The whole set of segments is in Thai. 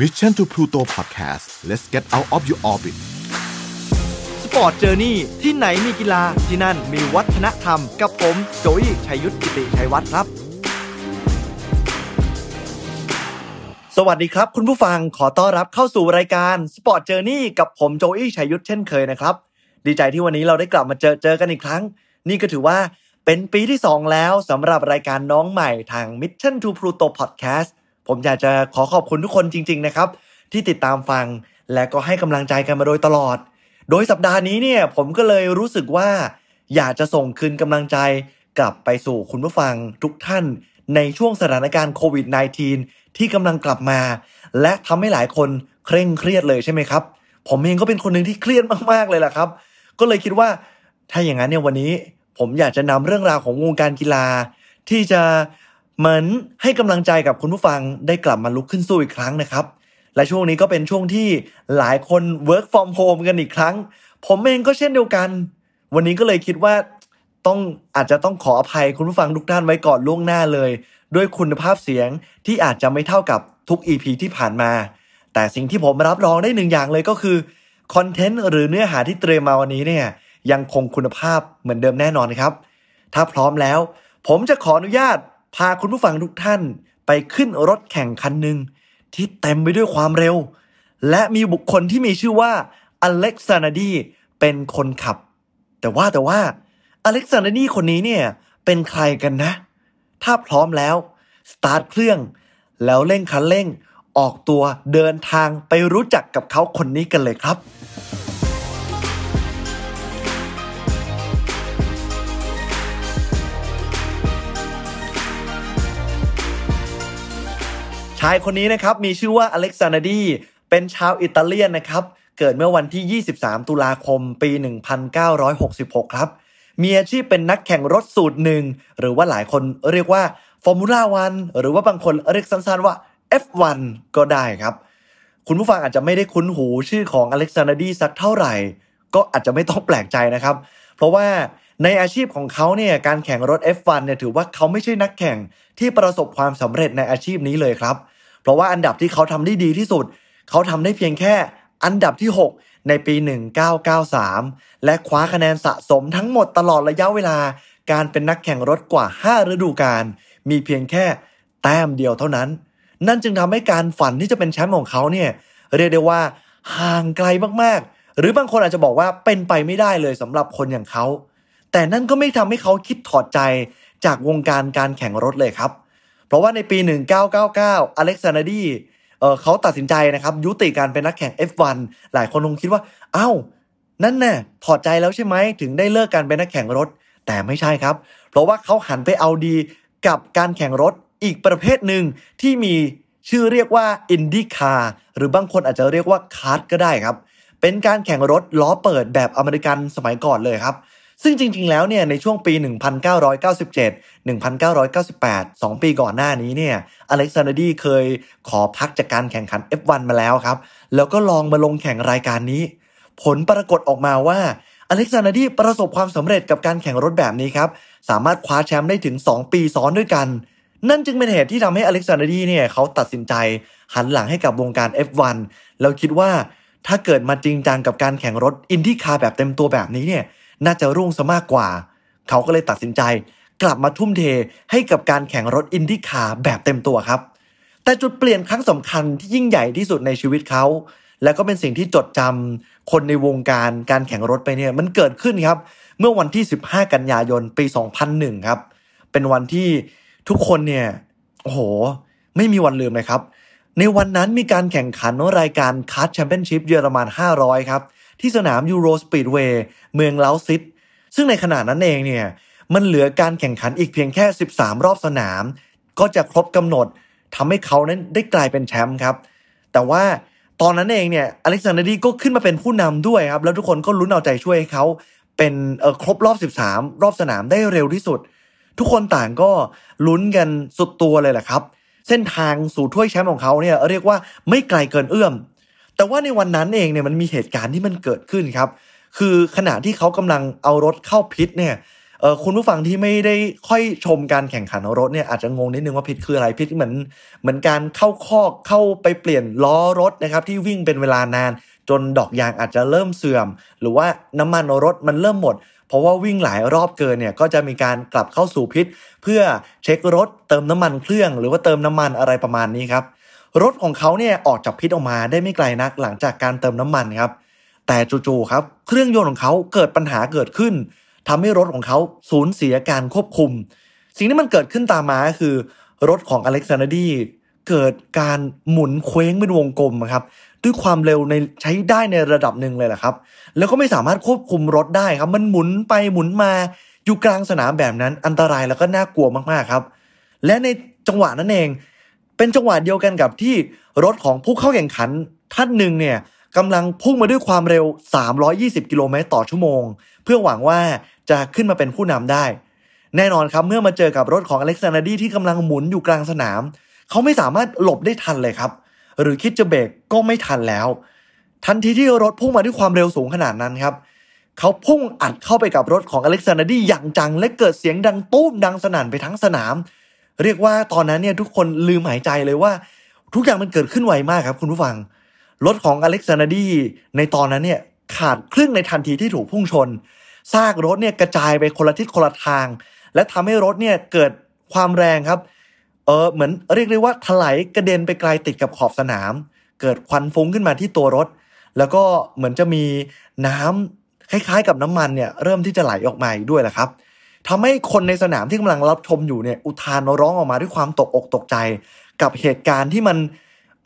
Mission to Pluto Podcast let's get out of your orbit Sport Journey ที่ไหนมีกีฬาที่นั่นมีวัฒนธรรม กับผมโจยชัยยุทธกิติชัยวัฒน์ครับ สวัสดีครับ คุณผู้ฟังขอต้อนรับเข้าสู่รายการ Sport Journey กับผมโจยชัยยุทธเช่นเคยนะครับ ดีใจที่วันนี้เราได้กลับมาเจอเจอกันอีกครั้ง นี่ก็ถือว่าเป็นปีที่ 2 แล้วสำหรับรายการน้องใหม่ทาง Mission to Pluto Podcast ผมอยากจะขอขอบคุณทุกคนจริง ๆ นะครับ ที่ติดตามฟังและก็ให้กำลังใจกันมาโดยตลอด โดยสัปดาห์นี้เนี่ยผมก็เลยรู้สึกว่า อยากจะส่งคืนกำลังใจกลับไปสู่คุณผู้ฟังทุกท่านในช่วงสถานการณ์โควิด -19 ที่กำลังกลับมา และทำให้หลายคนเคร่งเครียดเลยใช่ไหมครับ ผมเองก็เป็นคนหนึ่งที่เครียดมากๆเลยแหละครับ ก็เลยคิดว่า ถ้าอย่างนั้นเนี่ยวันนี้ ผมอยากจะนำเรื่องราวของวงการกีฬา ที่จะ เหมือนให้กำลังใจกับคุณผู้ฟังได้กลับมาลุกขึ้นสู้อีกครั้งนะครับ และช่วงนี้ก็เป็นช่วงที่หลายคน work from home กันอีกครั้ง ผมเองก็เช่นเดียวกัน วันนี้ก็เลยคิดว่าต้องอาจจะต้องขออภัยคุณผู้ฟังทุกท่านไว้ก่อนล่วงหน้าเลย ด้วยคุณภาพเสียงที่อาจจะไม่เท่ากับทุก EP ที่ผ่านมา แต่สิ่งที่ผมรับรองได้หนึ่งอย่างเลยก็คือคอนเทนต์หรือเนื้อหาที่เตรียมมาวันนี้เนี่ยยังคงคุณภาพเหมือนเดิมแน่นอนครับ ถ้าพร้อมแล้ว ผมจะขออนุญาต พาคุณผู้ฟังทุกท่านไปขึ้นรถแข่งคันหนึ่งที่เต็มไปด้วยความเร็ว และมีบุคคลที่มีชื่อว่าอเล็กซานดีเป็นคนขับ แต่ว่าแต่ว่าอเล็กซานดีคนนี้เนี่ยเป็นใครกันนะ ถ้าพร้อมแล้วสตาร์ทเครื่อง แล้วเร่งคันเร่งออกตัวเดินทางไปรู้จักกับเขาคนนี้กันเลยครับ ชายคนนี้นะครับมีชื่อว่าอเล็กซานดี เป็นชาวอิตาเลียนนะครับเกิดเมื่อวันที่ 23 ตุลาคม ปี 1966 ครับ มีอาชีพเป็นนักแข่งรถสูตรหนึ่ง หรือว่าหลายคนเรียกว่าฟอร์มูล่าวันหรือว่าบางคนเรียกสั้นๆว่า F1 ก็ได้ครับ คุณผู้ฟังอาจจะไม่ได้คุ้นหูชื่อของอเล็กซานดีสักเท่าไหร่ ก็อาจจะไม่ต้องแปลกใจนะครับ เพราะว่าในอาชีพของเขาเนี่ยการแข่งรถ F1 เนี่ยถือว่าเขาไม่ใช่นักแข่งที่ประสบความสำเร็จในอาชีพนี้เลยครับเพราะว่าอันดับที่เขาทำได้ดีที่สุด เขาทำได้เพียงแค่อันดับที่ 6 ในปี 1993 และคว้าคะแนนสะสมทั้งหมดตลอดระยะเวลา การเป็นนักแข่งรถกว่า 5 ฤดูกาลมีเพียงแค่แต้มเดียวเท่านั้น นั่นจึงทำให้การฝันที่จะเป็นแชมป์ของเขาเนี่ยเรียกได้ว่าห่างไกลมากๆ หรือบางคนอาจจะบอกว่าเป็นไปไม่ได้เลยสำหรับคนอย่างเขา แต่นั่นก็ไม่ทำให้เขาคิดถอดใจจากวงการการแข่งรถเลยครับ เพราะว่าในปี 1999 อเล็กซ์ซานาดีเขาตัดสินใจนะครับยุติการเป็นนักแข่ง F1 หลายคนคงคิดว่าอ้าวนั่นแน่ถอดใจแล้วใช่ไหมถึงได้เลิกการเป็นนักแข่งรถ แต่ไม่ใช่ครับ เพราะว่าเขาหันไปเอาดีกับการแข่งรถอีกประเภทหนึ่งที่มีชื่อเรียกว่า IndyCar หรือบางคนอาจจะเรียกว่า CART ก็ได้ครับ เป็นการแข่งรถล้อเปิดแบบอเมริกันสมัยก่อนเลยครับ ซึ่งจริง ๆ แล้วเนี่ยในช่วงปี 1997 1998 2 ปีก่อนหน้านี้เนี่ยอเล็กซานดีเคยขอพักจากการแข่งขัน F1 มาแล้วครับ แล้วก็ลองมาลงแข่งรายการนี้ ผลปรากฏออกมาว่าอเล็กซานดีประสบความสำเร็จกับการแข่งรถแบบนี้ครับ สามารถคว้าแชมป์ได้ถึง 2 ปีซ้อนด้วยกัน นั่นจึงเป็นเหตุที่ทำให้อเล็กซานดีเนี่ยเขาตัดสินใจหันหลังให้กับวงการ F1 แล้วคิดว่าถ้าเกิดมาจริงจังกับการแข่งรถ IndyCar แบบเต็มตัวแบบนี้เนี่ย น่าจะรุ่งซะมากกว่า เขาก็เลยตัดสินใจ กลับมาทุ่มเทให้กับการแข่งรถ IndyCar แบบเต็มตัวครับ แต่จุดเปลี่ยนครั้งสำคัญที่ยิ่งใหญ่ที่สุดในชีวิตเขาและก็เป็นสิ่งที่จดจำคนในวงการการแข่งรถไปเนี่ยมันเกิดขึ้นครับ เมื่อวันที่ 15 กันยายนปี 2001 ครับ เป็นวันที่ทุกคนเนี่ยโอ้โห ไม่มีวันลืมเลยครับ ในวันนั้นมีการแข่งขันรายการ CART Championship เยอรมัน 500 ครับ ที่สนาม EuroSpeedway เมืองเลาซิตซึ่งในขณะนั้นเองเนี่ยมันเหลือการแข่งขันอีกเพียงแค่ 13 รอบสนาม ก็จะครบกำหนดทำให้เขานั้นได้กลายเป็นแชมป์ครับ แต่ว่าตอนนั้นเองเนี่ยอเล็กซ์ซานาดีก็ขึ้นมาเป็นผู้นำด้วยครับ แล้วทุกคนก็ลุ้นเอาใจช่วยให้เขาเป็นเออครบรอบ 13 รอบสนามได้เร็วที่สุด ทุกคนต่างก็ลุ้นกันสุดตัวเลยแหละครับ เส้นทางสู่ถ้วยแชมป์ของเขาเนี่ยเรียกว่าไม่ไกลเกินเอื้อม แต่ว่าในวันนั้นเองเนี่ยมันมีเหตุการณ์ที่มันเกิดขึ้นครับ คือขณะที่เขากำลังเอารถเข้าพิษเนี่ยคุณผู้ฟังที่ไม่ได้ค่อยชมการแข่งขันรถเนี่ยอาจจะงงนิดนึงว่าพิษคืออะไรพิษเหมือนเหมือนการเข้าคอกเข้าไปเปลี่ยนล้อรถนะครับที่วิ่งเป็นเวลานาน จนดอกยางอาจจะเริ่มเสื่อม หรือว่าน้ำมันรถมันเริ่มหมด เพราะว่าวิ่งหลายรอบเกินเนี่ยก็จะมีการกลับเข้าสู่พิษ เพื่อเช็ครถเติมน้ำมันเครื่อง หรือว่าเติมน้ำมันอะไรประมาณนี้ครับ รถของเขาเนี่ยออกจากพิษออกมาได้ไม่ไกลนักหลังจากการเติมน้ำมันครับ แต่จู่ๆครับเครื่องยนต์ของเขาเกิดปัญหาเกิดขึ้นทำให้รถของเขาสูญเสียการควบคุม สิ่งที่มันเกิดขึ้นตามมาคือ รถของอเล็กซานดีเกิดการหมุนเคว้งเป็นวงกลมครับด้วยความเร็วในใช้ได้ในระดับหนึ่งเลยแหละครับ แล้วก็ไม่สามารถควบคุมรถได้ครับ มันหมุนไปหมุนมาอยู่กลางสนามแบบนั้นอันตรายแล้วก็น่ากลัวมากๆครับ และในจังหวะนั้นเอง เป็นจังหวะเดียวกันกับที่รถของผู้เข้าแข่งขันท่านหนึ่งเนี่ยกำลังพุ่งมาด้วยความเร็ว 320 กิโลเมตรต่อชั่วโมง เพื่อหวังว่าจะขึ้นมาเป็นผู้นำได้ แน่นอนครับเมื่อมาเจอกับรถของอเล็กซานดีที่กำลังหมุนอยู่กลางสนาม เขาไม่สามารถหลบได้ทันเลยครับ หรือคิดจะเบรกก็ไม่ทันแล้ว ทันทีที่รถพุ่งมาด้วยความเร็วสูงขนาดนั้นครับ เขาพุ่งอัดเข้าไปกับรถของอเล็กซานดีอย่างจังและเกิดเสียงดังตุ้มดังสนั่นไปทั้งสนาม เรียกว่าตอนนั้นเนี่ยทุกคนลืมหายใจเลยว่า ทุกอย่างมันเกิดขึ้นไวมากครับ คุณผู้ฟัง รถของอเล็กซานดีในตอนนั้นเนี่ยขาดครึ่งในทันทีที่ถูกพุ่งชน ซากรถเนี่ยกระจายไปคนละทิศคนละทาง และทำให้รถเนี่ยเกิดความแรงครับ เออเหมือนเรียกได้ว่าถลายกระเด็นไปไกลติดกับขอบสนาม เกิดควันฟุ้งขึ้นมาที่ตัวรถ แล้วก็เหมือนจะมีน้ำคล้ายๆ กับน้ำมันเนี่ยเริ่มที่จะไหลออกมาด้วยแหละครับ ทำให้คนในสนามที่กำลังรับชมอยู่เนี่ยอุทานร้องออกมาด้วยความตกอกตกใจ กับเหตุการณ์ที่มัน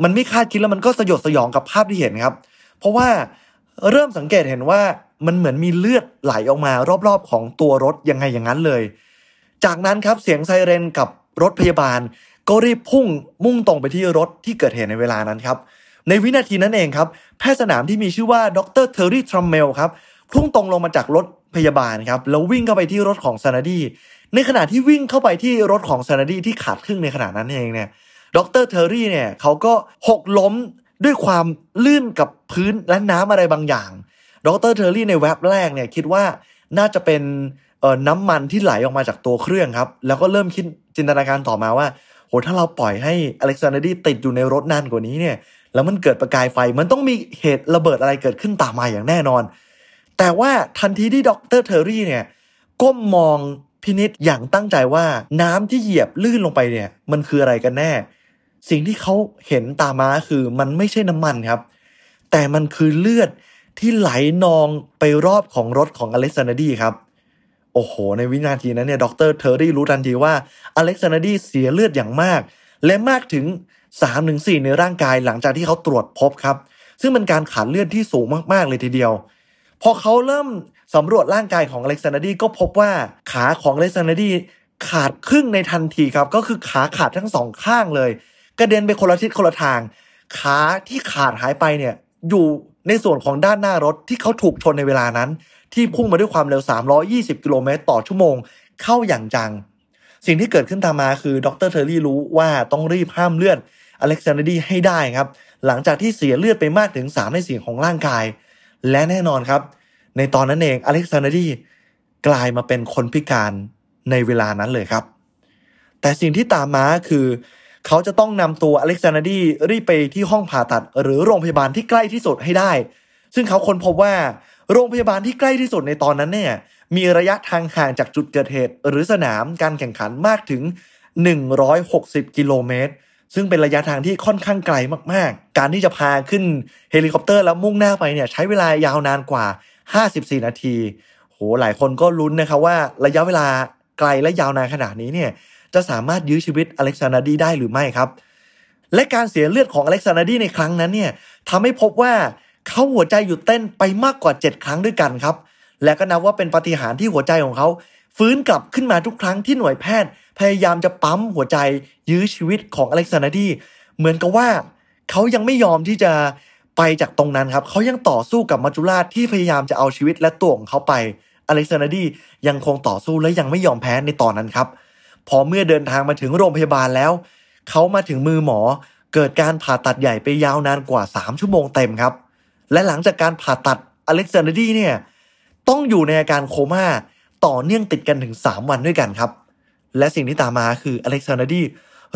มันไม่คาดคิดแล้วมันก็สยดสยองกับภาพที่เห็นครับ เพราะว่าเริ่มสังเกตเห็นว่ามันเหมือนมีเลือดไหลออกมารอบๆของตัวรถยังไงอย่างนั้นเลย จากนั้นครับเสียงไซเรนกับรถพยาบาล ก็รีบพุ่งมุ่งตรงไปที่รถที่เกิดเหตุในเวลานั้นครับในวินาทีนั้นเองครับแพทย์สนามที่มีชื่อว่าดรเทอร์รี่ทรัมเมลครับพุ่งตรงลงมาจากรถ พยาบาลครับแล้ววิ่งเข้าไปที่รถของซานาดีในขณะที่วิ่งเข้าไปที่รถของซานาดีที่ขาดครึ่งในขณะนั้นเองเนี่ยดรเทอร์รี่เนี่ยเขาก็หกล้มด้วยความลื่นกับพื้นและน้ำอะไรบางอย่างดรเทอร์รี่ในแว็บแรกเนี่ยคิดว่าน่าจะเป็นน้ำมันที่ไหลออกมาจากตัวเครื่องครับ แล้วก็เริ่มคิดจินตนาการต่อมาว่าโหถ้าเราปล่อยให้อเล็กซ์ซานาดีติดอยู่ในรถนานกว่านี้เนี่ยแล้วมันเกิดประกายไฟมันต้องมีเหตุระเบิดอะไรเกิดขึ้นตามมาอย่างแน่นอน แต่ว่าทันทีที่ดรเทอร์รี่เนี่ยก้มมองพินิษอย่างตั้งใจว่าน้ำที่เหยียบลื่นลงไปเนี่ย มันคืออะไรกันแน่ สิ่งที่เขาเห็นตามาคือมันไม่ใช่น้ำมันครับ แต่มันคือเลือดที่ไหลนองไปรอบของรถของอเล็กซานดีครับ โอ้โห ในวินาทีนั้นเนี่ยดรเทอร์รี่รู้ทันทีว่าอเล็กซานดีเสียเลือดอย่างมาก และมากถึง 3-4 ในร่างกายหลังจากที่เขาตรวจพบครับ ซึ่งเป็นการขาดเลือดที่สูงมากๆเลยทีเดียว พอเขาเริ่มสำรวจร่างกายของอเล็กซ์ซานาดีก็พบว่าขาของอเล็กซ์ซานาดีขาดครึ่งในทันทีครับก็คือขาขาดทั้งสองข้างเลย กระเด็นไปคนละทิศคนละทาง ขาที่ขาดหายไปเนี่ยอยู่ในส่วนของด้านหน้ารถที่เขาถูกชนในเวลานั้น ที่พุ่งมาด้วยความเร็ว 320 กิโลเมตรต่อชั่วโมง เข้าอย่างจัง สิ่งที่เกิดขึ้นตามมาคือดรเทอร์รี่รู้ว่าต้องรีบห้ามเลือดอเล็กซ์ซานาดีให้ได้ครับ หลังจากที่เสียเลือดไปมากถึง 3 ในสี่ของร่างกาย และแน่นอนครับ ในตอนนั้นเองอเล็กซานดรีกลายมาเป็นคนพิการในเวลานั้นเลยครับ แต่สิ่งที่ตามมาคือ เขาจะต้องนำตัวอเล็กซานดรีรีบไปที่ห้องผ่าตัด หรือโรงพยาบาลที่ใกล้ที่สุดให้ได้ ซึ่งเขาค้นพบว่าโรงพยาบาลที่ใกล้ที่สุดในตอนนั้นเนี่ยมีระยะทางห่างจากจุดเกิดเหตุ หรือสนามการแข่งขันมากถึง 160 กิโลเมตร ซึ่งเป็นระยะทางที่ค่อนข้างไกลมากๆ การที่จะพาขึ้นเฮลิคอปเตอร์แล้วมุ่งหน้าไปเนี่ยใช้เวลายาวนานกว่า 54 นาที โห หลายคนก็ลุ้นนะครับว่าระยะเวลาไกลและยาวนานขนาดนี้เนี่ยจะสามารถยื้อชีวิตอเล็กซ์ ซานาร์ดีได้หรือไม่ครับ และการเสียเลือดของอเล็กซ์ ซานาร์ดีในครั้งนั้นเนี่ยทำให้พบว่าเขาหัวใจหยุดเต้นไปมากกว่า 7 ครั้งด้วยกันครับ และก็นับว่าเป็นปาฏิหาริย์ที่หัวใจของเขา ฟื้นกลับขึ้นมาทุกครั้งที่หน่วยแพทย์ พยายามจะปั๊มหัวใจยื้อชีวิตของอเล็กซานดีเหมือนกับว่าเขายังไม่ยอมที่จะไปจากตรงนั้นครับเขายังต่อสู้กับมัจจุราชที่พยายามจะเอาชีวิตและตัวของเขาไปอเล็กซานดียังคงต่อสู้และยังไม่ยอมแพ้ในตอนนั้นครับพอเมื่อเดินทางมาถึงโรงพยาบาลแล้ว เขามาถึงมือหมอเกิดการผ่าตัดใหญ่ไปยาวนานกว่า 3 ชั่วโมงเต็มครับ และหลังจากการผ่าตัดอเล็กซานดีเนี่ยต้องอยู่ในอาการโคม่า ต่อเนื่องติดกันถึง 3 วันด้วยกันครับ และสิ่งที่ตามมาคืออเล็กซานดี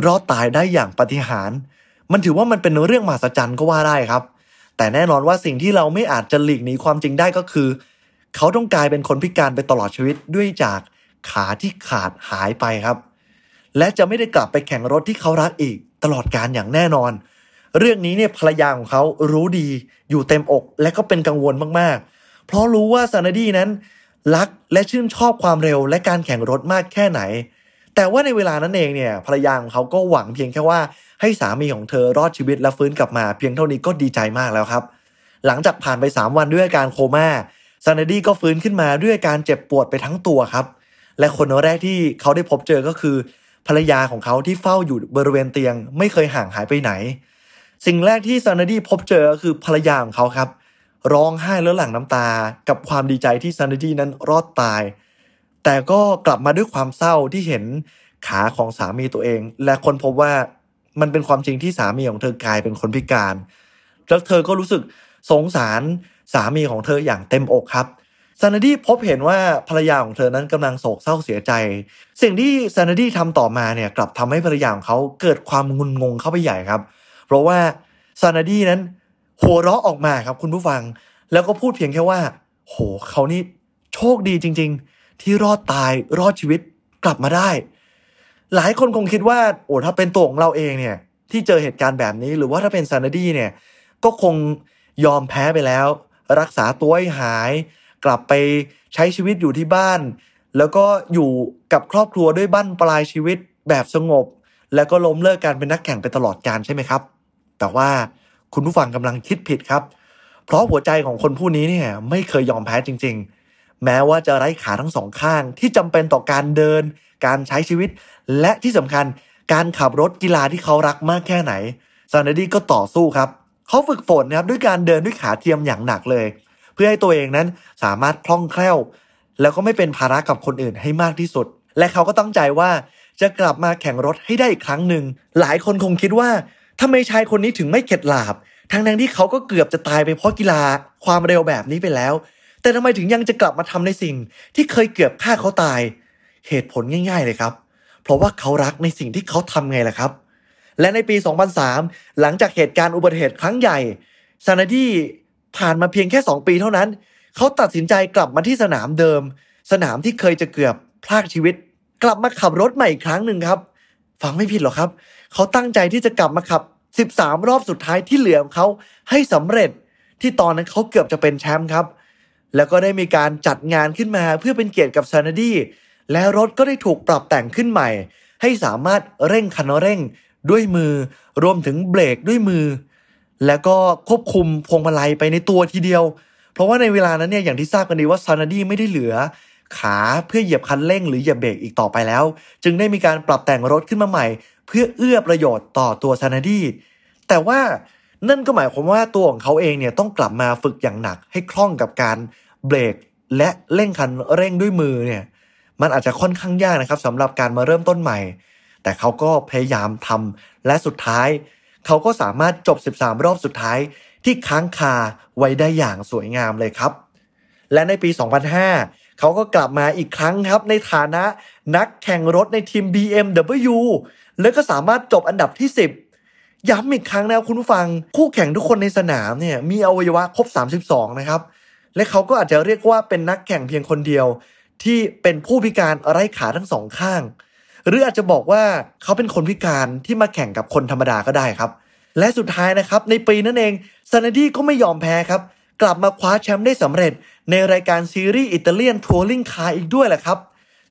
รอดตายได้อย่างปาฏิหาริย์มันถือว่ามันเป็นเรื่องมหัศจรรย์ก็ว่าได้ครับ แต่แน่นอนว่าสิ่งที่เราไม่อาจจะหลีกหนีความจริงได้ก็คือ เขาต้องกลายเป็นคนพิการไปตลอดชีวิตด้วยจากขาที่ขาดหายไปครับ และจะไม่ได้กลับไปแข่งรถที่เขารักอีกตลอดการอย่างแน่นอน เรื่องนี้เนี่ยภรรยาของเขารู้ดีอยู่เต็มอก และก็เป็นกังวลมากๆ เพราะรู้ว่าซานาดีนั้น รักและชื่นชอบความเร็วและการแข่งรถมากแค่ไหน แต่ว่าในเวลานั้นเองเนี่ยภรรยาของเขาก็หวังเพียงแค่ว่าให้สามีของเธอรอดชีวิตและฟื้นกลับมา เพียงเท่านี้ก็ดีใจมากแล้วครับ หลังจากผ่านไป 3 วันด้วยอาการโคม่าซานาดีก็ฟื้นขึ้นมาด้วยการเจ็บปวดไปทั้งตัวครับ และคนแรกที่เขาได้พบเจอก็คือ ภรรยาของเขาที่เฝ้าอยู่บริเวณเตียง ไม่เคยห่างหายไปไหน สิ่งแรกที่ซานาร์ดีพบเจอก็คือภรรยาของเขาครับ ร้องไห้แล้วหลั่งน้ำตา กับความดีใจที่ซานาร์ดีนั้นรอดตาย แต่ก็กลับมาด้วยความเศร้าที่เห็นขาของสามีตัวเอง และค้นพบว่ามันเป็นความจริงที่สามีของเธอกลายเป็นคนพิการ แล้วเธอก็รู้สึกสงสารสามีของเธออย่างเต็มอกครับซานาร์ดีพบเห็นว่าภรรยาของเธอนั้นกำลังโศกเศร้าเสียใจ สิ่งที่ซานาร์ดีทำต่อมาเนี่ยกลับทำให้ภรรยาของเขาเกิดความงุนงงเข้าไปใหญ่ครับ เพราะว่าซานาร์ดีนั้น หัวเราะออกมาครับคุณผู้ฟัง แล้วก็พูดเพียงแค่ว่า โหเขานี่โชคดีจริง ๆ ที่รอดตายรอดชีวิตกลับมาได้ หลายคนคงคิดว่า โอ้ถ้าเป็นตัวของเราเองเนี่ย ที่เจอเหตุการณ์แบบนี้ หรือว่าถ้าเป็นซานาร์ดีเนี่ย ก็คงยอมแพ้ไปแล้ว รักษาตัวให้หาย กลับไปใช้ชีวิตอยู่ที่บ้าน แล้วก็อยู่กับครอบครัวด้วยบ้านปลายชีวิตแบบสงบ แล้วก็ล้มเลิกการเป็นนักแข่งไปตลอดการใช่ไหมครับ แต่ว่า คุณผู้ฟังกำลังคิดผิดครับ เพราะหัวใจของคนผู้นี้เนี่ยไม่เคยยอมแพ้จริง ๆ แม้ว่าจะไร้ขาทั้งสองข้างที่จำเป็นต่อการเดิน การใช้ชีวิต และที่สำคัญการขับรถกีฬาที่เขารักมากแค่ไหนซานดี้ก็ต่อสู้ครับ เขาฝึกฝนนะครับด้วยการเดินด้วยขาเทียมอย่างหนักเลย เพื่อให้ตัวเองนั้นสามารถคล่องแคล่ว แล้วก็ไม่เป็นภาระกับคนอื่นให้มากที่สุด และเขาก็ตั้งใจว่าจะกลับมาแข่งรถให้ได้อีกครั้งหนึ่ง หลายคนคงคิดว่า ทำไมชายคนนี้ถึงไม่เข็ดหลาบ ทั้งทั้งที่เขาก็เกือบจะตายไปเพราะกีฬาความเร็วแบบนี้ไปแล้ว แต่ทำไมถึงยังจะกลับมาทำในสิ่งที่เคยเกือบฆ่าเขาตาย เหตุผลง่ายๆเลยครับ เพราะว่าเขารักในสิ่งที่เขาทำไงล่ะครับ และในปี 2003 หลังจากเหตุการณ์อุบัติเหตุครั้งใหญ่ซานาดี้ผ่านมาเพียงแค่ 2 ปีเท่านั้น เขาตัดสินใจกลับมาที่สนามเดิม สนามที่เคยจะเกือบพลากชีวิต กลับมาขับรถใหม่อีกครั้งหนึ่งครับ ฟังไม่ผิดหรอกครับ เขาตั้งใจที่จะกลับมาขับ 13 รอบสุดท้ายที่เหลือของเขาให้สำเร็จที่ตอนนั้นเขาเกือบจะเป็นแชมป์ครับ แล้วก็ได้มีการจัดงานขึ้นมาเพื่อเป็นเกียรติกับซานาดี้และรถก็ได้ถูกปรับแต่งขึ้นใหม่ ให้สามารถเร่งคันเร่งด้วยมือ รวมถึงเบรกด้วยมือ แล้วก็ควบคุมพวงมาลัยไปในตัวทีเดียว เพราะว่าในเวลานั้นเนี่ยอย่างที่ทราบกันดีว่าซานาดี้ไม่ได้เหลือ ขาเพื่อเหยียบคันเร่งหรือเหยียบเบรกอีกต่อไปแล้ว จึงได้มีการปรับแต่งรถขึ้นมาใหม่ เพื่อเอื้อประโยชน์ต่อตัวซานาดีแต่ว่านั่นก็หมายความว่าตัวของเขาเองเนี่ยต้องกลับมาฝึกอย่างหนักให้คล่องกับการเบรกและเร่งคันเร่งด้วยมือเนี่ยมันอาจจะค่อนข้างยากนะครับสำหรับการมาเริ่มต้นใหม่ แต่เขาก็พยายามทำและสุดท้าย เขาก็สามารถจบ 13 รอบสุดท้ายที่ค้างคาไว้ได้อย่างสวยงามเลยครับ และในปี 2005 เขาก็กลับมาอีกครั้งครับ ในฐานะนักแข่งรถในทีม BMW แล้วก็สามารถจบอันดับที่ 10 ย้ำอีกครั้งนะคุณผู้ฟัง คู่แข่งทุกคนในสนามเนี่ยมีอวัยวะครบ 32 นะครับ และเขาก็อาจจะเรียกว่าเป็นนักแข่งเพียงคนเดียว ที่เป็นผู้พิการไร้ขาทั้งสองข้าง หรืออาจจะบอกว่าเขาเป็นคนพิการที่มาแข่งกับคนธรรมดาก็ได้ครับ และสุดท้ายนะครับในปีนั้นเองซานดี้ก็ไม่ยอมแพ้ครับ กลับมาคว้าแชมป์ได้สำเร็จ ในรายการซีรีส์อิตาเลียนทัวริงคาร์อีกด้วยแหละครับ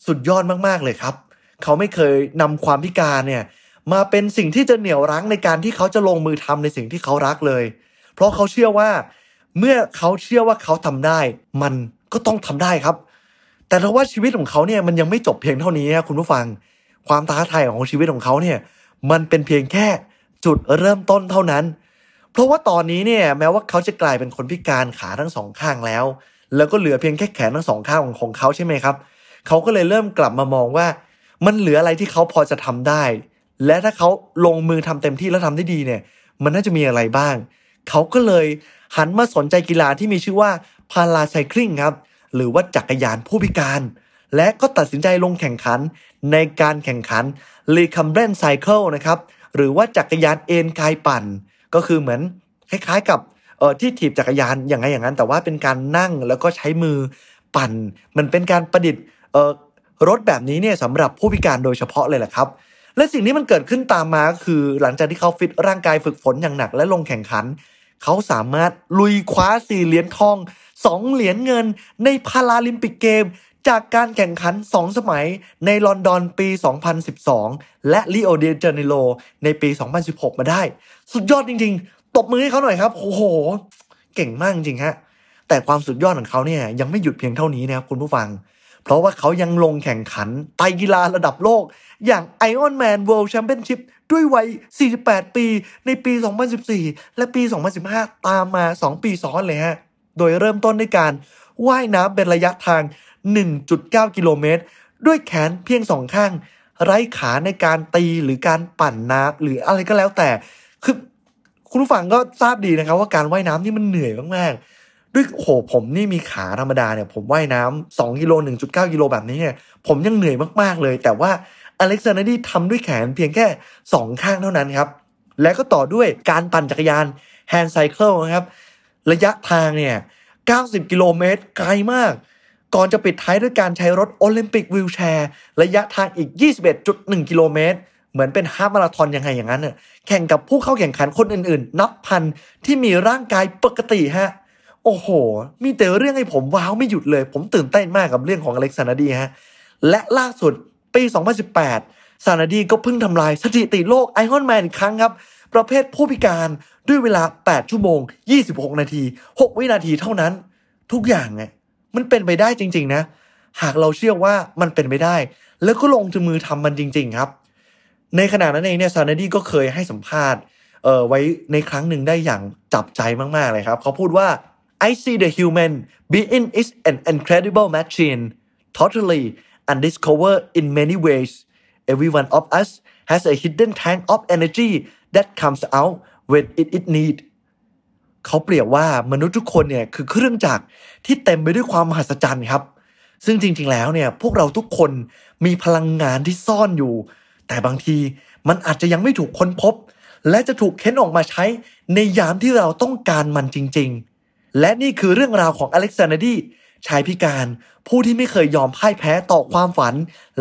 สุดยอดมากๆเลยครับ เขาไม่เคยนำความพิการเนี่ยมาเป็นสิ่งที่จะเหนี่ยวรั้งในการที่เขาจะลงมือทำในสิ่งที่เขารักเลย เพราะเขาเชื่อว่า เมื่อเขาเชื่อว่าเขาทำได้ มันก็ต้องทำได้ครับ แต่ถ้าว่าชีวิตของเขาเนี่ยมันยังไม่จบเพียงเท่านี้นะคุณผู้ฟัง ความท้าทายของชีวิตของเขาเนี่ยมันเป็นเพียงแค่จุดเริ่มต้นเท่านั้น เพราะว่าตอนนี้เนี่ยแม้ว่าเขาจะกลายเป็นคนพิการขาทั้งสองข้างแล้ว แล้วก็เหลือเพียงแค่แขนทั้งสองข้างของของเขาใช่ไหมครับเขาก็เลยเริ่มกลับมามองว่า มันเหลืออะไรที่เขาพอจะทำได้ และถ้าเขาลงมือทำเต็มที่แล้วทำได้ดีเนี่ย มันน่าจะมีอะไรบ้าง เขาก็เลยหันมาสนใจกีฬาที่มีชื่อว่าพาราไซคลิงครับหรือว่าจักรยานผู้พิการ และก็ตัดสินใจลงแข่งขันในการแข่งขัน r e c u m b r a n t Cycle นะครับหรือว่าจักรยานเอ็นกายปั่น ก็คือเหมือนคล้ายๆกับเออที่ถีบจักรยานอย่างไงอย่างนั้น แต่ว่าเป็นการนั่งแล้วก็ใช้มือปั่น มันเป็นการประดิษฐ์เออรถแบบนี้เนี่ยสำหรับผู้พิการโดยเฉพาะเลยแหละครับ และสิ่งที่มันเกิดขึ้นตามมาก็คือ หลังจากที่เขาฟิตร่างกายฝึกฝนอย่างหนักและลงแข่งขัน เขาสามารถลุยคว้าสี่เหรียญทองสองเหรียญเงินในพาราลิมปิกเกม จากการแข่งขัน 2 สมัยในลอนดอนปี 2012 และลิโอเดจาเนโรในปี 2016 มาได้ สุดยอดจริงๆ ตบมือให้เขาหน่อยครับ โอ้โห เก่งมากจริงฮะ แต่ความสุดยอดของเขาเนี่ยยังไม่หยุดเพียงเท่านี้นะครับคุณผู้ฟัง เพราะว่าเขายังลงแข่งขันไตกีฬาระดับโลก อย่าง Iron Man World Championship ด้วยวัย 48 ปี ในปี 2014 และปี 2015 ตามมา 2 ปีซ้อนเลยฮะ โดยเริ่มต้นด้วยการว่ายน้ำเป็นระยะทาง 1.9 กิโลเมตร ด้วยแขนเพียงสองข้าง ไร้ขาในการตีหรือการปั่นน้ำหรืออะไรก็แล้วแต่ คือคุณผู้ฟังก็ทราบดีนะครับ ว่าการว่ายน้ำนี่มันเหนื่อยมากๆ ด้วยโหผมนี่มีขาธรรมดาเนี่ย ผมว่ายน้ำ2กิโล1.9 กิโลแบบนี้เนี่ย ผมยังเหนื่อยมากๆเลย แต่ว่าอเล็กซานดีทำด้วยแขนเพียงแค่ 2 ข้างเท่านั้นครับ และก็ต่อด้วยการปั่นจักรยาน handcycle นะครับ ระยะทางเนี่ย 90 กิโลเมตรไกลมาก ก่อนจะปิดท้ายด้วยการใช้รถโอลิมปิก wheelchair ระยะทางอีก 21.1 กิโลเมตร เหมือนเป็นฮาล์ฟมาราธอนยังไงอย่างนั้นเน่ะแข่งกับผู้เข้าแข่งขันคนอื่นๆ นับพันที่มีร่างกายปกติฮะ โอ้โห มีแต่เรื่องให้ผมว้าวไม่หยุดเลย ผมตื่นเต้นมากกับเรื่องของอเล็กซานดีฮะ และล่าสุดปี 2018 ซานาดีก็เพิ่งทำลายสถิติโลกไอออนแมนอีกครั้งครับ ประเภทผู้พิการด้วยเวลา 8 ชั่วโมง 26 นาที 6 วินาทีเท่านั้น ทุกอย่างไง มันเป็นไปได้จริง ๆ นะ หากเราเชื่อว่ามันเป็นไปได้ แล้วก็ลงมือทำมันจริง ๆ ครับ ในขณะนั้นเองเนี่ยซานาดีก็เคยให้สัมภาษณ์เอ่อไว้ในครั้งหนึ่งได้อย่างจับใจมากๆเลยครับ เขาพูดว่า I see the human being is an incredible machine totally undiscovered in many ways every one of us has a hidden tank of energy that comes out when it is need เขาเปรียบว่ามนุษย์ทุกคนเนี่ยคือเครื่องจักรที่เต็มไปด้วยความมหัศจรรย์ครับ ซึ่งจริง ๆ แล้วเนี่ยพวกเราทุกคนมีพลังงานที่ซ่อนอยู่ แต่บางทีมันอาจจะยังไม่ถูกค้นพบ และจะถูกเค้นออกมาใช้ในยามที่เราต้องการมันจริง ๆ และนี่คือเรื่องราวของอเล็กซานดีชายพิการผู้ที่ไม่เคยยอมพ่ายแพ้ต่อความฝัน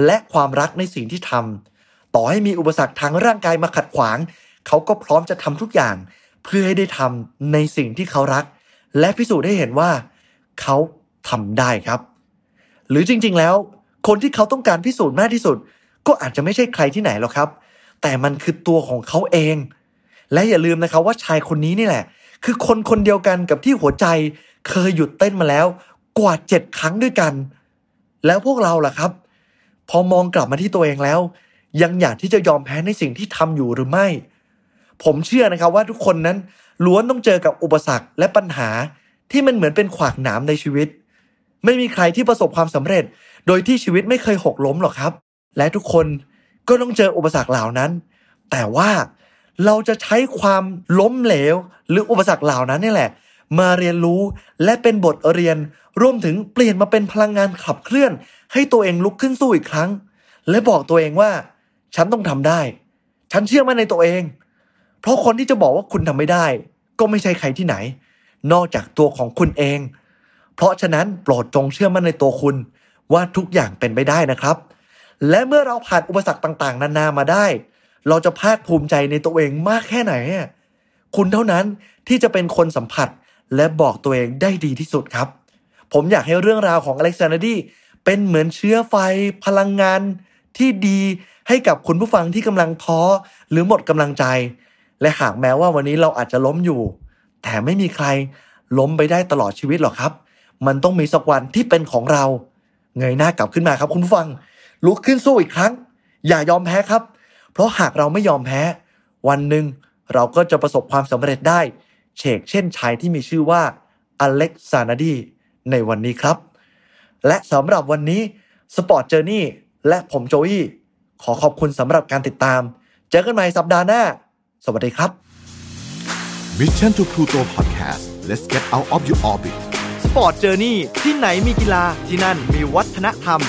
และความรักในสิ่งที่ทำต่อให้มีอุปสรรคทางร่างกายมาขัดขวาง เขาก็พร้อมจะทำทุกอย่าง เพื่อให้ได้ทำในสิ่งที่เขารัก และพิสูจน์ให้เห็นว่า เขาทำได้ครับ หรือจริงๆแล้ว คนที่เขาต้องการพิสูจน์มากที่สุด ก็อาจจะไม่ใช่ใครที่ไหนหรอกครับ แต่มันคือตัวของเขาเอง และอย่าลืมนะครับว่าชายคนนี้นี่แหละ คือคนคนเดียวกันกับที่หัวใจ เคยหยุดเต้นมาแล้ว กว่าเจ็ดครั้งด้วยกัน แล้วพวกเราล่ะครับ พอมองกลับมาที่ตัวเองแล้ว ยังอยากที่จะยอมแพ้ในสิ่งที่ทำอยู่หรือไม่ ผมเชื่อนะครับว่าทุกคนนั้นล้วนต้องเจอกับอุปสรรคและปัญหาที่มันเหมือนเป็นขวากหนามในชีวิต ไม่มีใครที่ประสบความสำเร็จ โดยที่ชีวิตไม่เคยหกล้มหรอกครับ และทุกคนก็ต้องเจออุปสรรคเหล่านั้น แต่ว่าเราจะใช้ความล้มเหลว หรืออุปสรรคเหล่านั้นนี่แหละ มาเรียนรู้และเป็นบทเรียนรวมถึงเปลี่ยนมาเป็นพลังงานขับเคลื่อน ให้ตัวเองลุกขึ้นสู้อีกครั้ง และบอกตัวเองว่า ฉันต้องทำได้ ฉันเชื่อมั่นในตัวเอง เพราะคนที่จะบอกว่าคุณทำไม่ได้ ก็ไม่ใช่ใครที่ไหน นอกจากตัวของคุณเอง เพราะฉะนั้นโปรดจงเชื่อมั่นในตัวคุณ ว่าทุกอย่างเป็นไปได้นะครับ และเมื่อเราผ่านอุปสรรคต่างๆ นานามาได้ เราจะภาคภูมิใจในตัวเองมากแค่ไหน คุณเท่านั้นที่จะเป็นคนสัมผัสและบอกตัวเองได้ดีที่สุดครับ ผมอยากให้เรื่องราวของอเล็กซานดีเป็นเหมือนเชื้อไฟพลังงานที่ดีให้กับคุณผู้ฟังที่กำลังท้อหรือหมดกำลังใจ และหากแม้ว่าวันนี้เราอาจจะล้มอยู่ แต่ไม่มีใครล้มไปได้ตลอดชีวิตหรอกครับ มันต้องมีสักวันที่เป็นของเรา เงยหน้ากลับขึ้นมาครับคุณผู้ฟัง ลุกขึ้นสู้อีกครั้ง อย่ายอมแพ้ครับ เพราะหากเราไม่ยอมแพ้ วันหนึ่งเราก็จะประสบความสำเร็จได้ เฉกเช่นชายที่มีชื่อว่าอเล็กซ์ ซานาร์ดีในวันนี้ครับ และสำหรับวันนี้ Sport Journey และผมโจอี้ขอขอบคุณสำหรับการติดตาม เจอกันใหม่สัปดาห์หน้า สวัสดีครับ Mission to Pluto Podcast let's get out of your orbit Sport Journey ที่ไหนมีกีฬาที่นั่นมีวัฒนธรรม